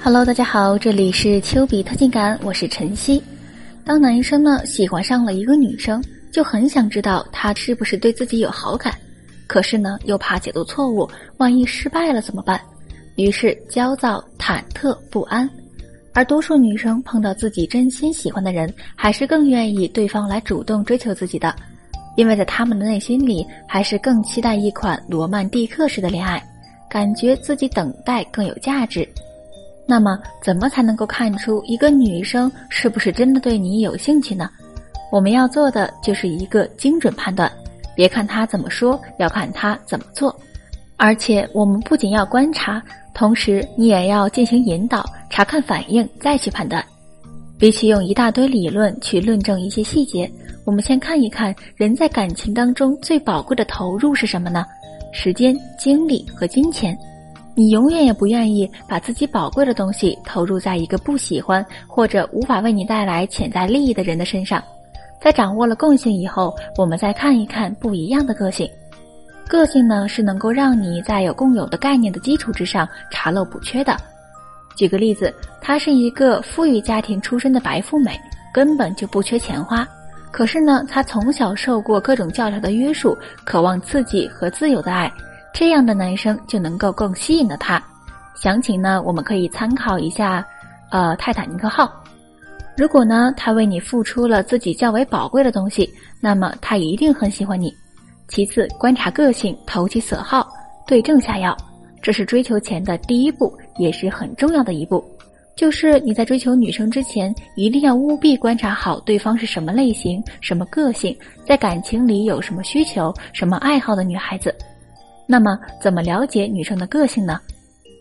Hello，大家好，这里是丘比特情感，我是晨曦。当男生呢喜欢上了一个女生，就很想知道她是不是对自己有好感，可是呢又怕解读错误，万一失败了怎么办？于是焦躁、忐忑不安。而多数女生碰到自己真心喜欢的人，还是更愿意对方来主动追求自己的，因为在他们的内心里，还是更期待一款罗曼蒂克式的恋爱，感觉自己等待更有价值。那么，怎么才能够看出一个女生是不是真的对你有兴趣呢？我们要做的就是一个精准判断，别看她怎么说，要看她怎么做。而且，我们不仅要观察，同时你也要进行引导，查看反应，再去判断。比起用一大堆理论去论证一些细节，我们先看一看人在感情当中最宝贵的投入是什么呢？时间、精力和金钱。你永远也不愿意把自己宝贵的东西投入在一个不喜欢或者无法为你带来潜在利益的人的身上。在掌握了共性以后，我们再看一看不一样的个性。个性呢，是能够让你在有共有的概念的基础之上查漏补缺的。举个例子，她是一个富裕家庭出身的白富美，根本就不缺钱花。可是呢，她从小受过各种教条的约束，渴望刺激和自由的爱。这样的男生就能够更吸引了他。详情呢，我们可以参考一下，呃，泰坦尼克号。如果呢，他为你付出了自己较为宝贵的东西，那么他一定很喜欢你。其次，观察个性，投其所好，对症下药，这是追求前的第一步，也是很重要的一步。就是你在追求女生之前，一定要务必观察好对方是什么类型、什么个性，在感情里有什么需求、什么爱好的女孩子。那么，怎么了解女生的个性呢？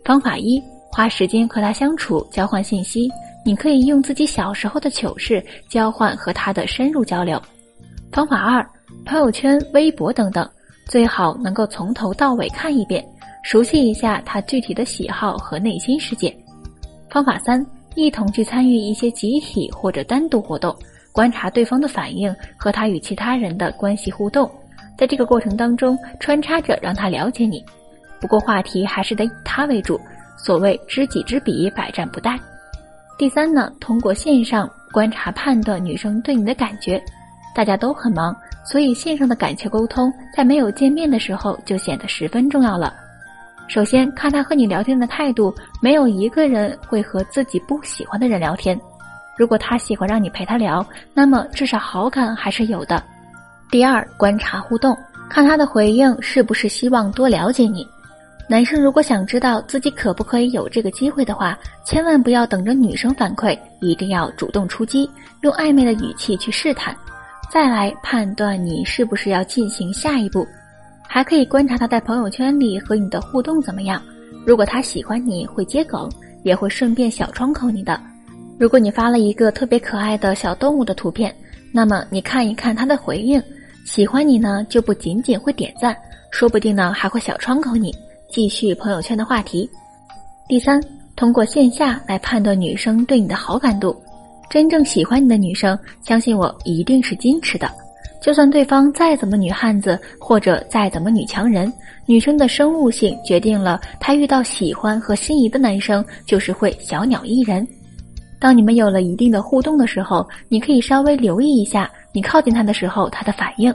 方法一：花时间和她相处，交换信息。你可以用自己小时候的糗事交换和她的深入交流。方法二：朋友圈、微博等等，最好能够从头到尾看一遍，熟悉一下她具体的喜好和内心世界。方法三：一同去参与一些集体或者单独活动，观察对方的反应和他与其他人的关系互动。在这个过程当中，穿插着让他了解你，不过话题还是得以他为主。所谓知己知彼，百战不殆。第三呢，通过线上观察判断女生对你的感觉。大家都很忙，所以线上的感情沟通在没有见面的时候就显得十分重要了。首先看他和你聊天的态度，没有一个人会和自己不喜欢的人聊天。如果他喜欢让你陪他聊，那么至少好感还是有的。第二，观察互动，看他的回应是不是希望多了解你。男生如果想知道自己可不可以有这个机会的话，千万不要等着女生反馈，一定要主动出击，用暧昧的语气去试探，再来判断你是不是要进行下一步。还可以观察他在朋友圈里和你的互动怎么样。如果他喜欢你会接梗，也会顺便小窗口你的。如果你发了一个特别可爱的小动物的图片，那么你看一看他的回应。喜欢你呢，就不仅仅会点赞，说不定呢还会小窗口你，继续朋友圈的话题。第三，通过线下来判断女生对你的好感度。真正喜欢你的女生，相信我一定是矜持的。就算对方再怎么女汉子，或者再怎么女强人，女生的生物性决定了，她遇到喜欢和心仪的男生，就是会小鸟依人。当你们有了一定的互动的时候，你可以稍微留意一下。你靠近他的时候，他的反应。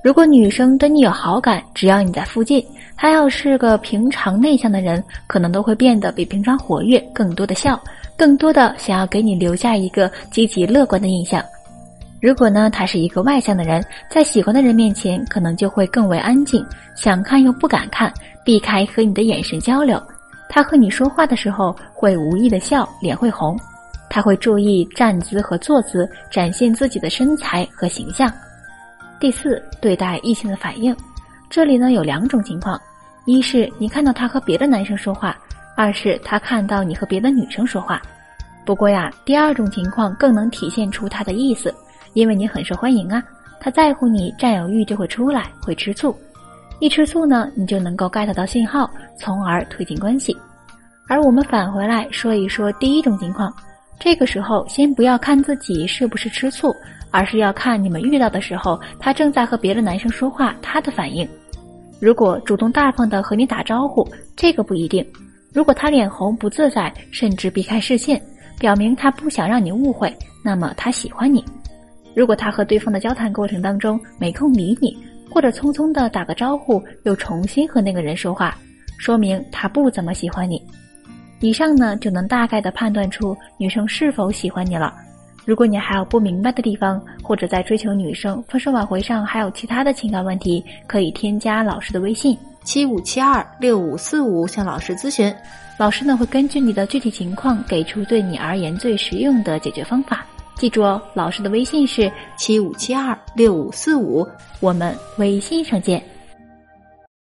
如果女生对你有好感，只要你在附近，她要是个平常内向的人，可能都会变得比平常活跃，更多的笑，更多的想要给你留下一个积极乐观的印象。如果呢，他是一个外向的人，在喜欢的人面前，可能就会更为安静，想看又不敢看，避开和你的眼神交流。他和你说话的时候，会无意的笑，脸会红。他会注意站姿和坐姿，展现自己的身材和形象。第四，对待异性的反应，这里呢有两种情况：一是你看到他和别的男生说话；二是他看到你和别的女生说话。不过呀，第二种情况更能体现出他的意思，因为你很受欢迎啊，他在乎你，占有欲就会出来，会吃醋。一吃醋呢，你就能够 get 到信号，从而推进关系。而我们返回来说一说第一种情况。这个时候，先不要看自己是不是吃醋，而是要看你们遇到的时候，他正在和别的男生说话，他的反应。如果主动大方的和你打招呼，这个不一定。如果他脸红不自在，甚至避开视线，表明他不想让你误会，那么他喜欢你。如果他和对方的交谈过程当中没空理你，或者匆匆的打个招呼又重新和那个人说话，说明他不怎么喜欢你。以上呢就能大概的判断出女生是否喜欢你了。如果你还有不明白的地方，或者在追求女生、分手挽回上还有其他的情感问题，可以添加老师的微信七五七二六五四五向老师咨询。老师呢会根据你的具体情况给出对你而言最实用的解决方法。记住哦，老师的微信是七五七二六五四五，我们微信上见。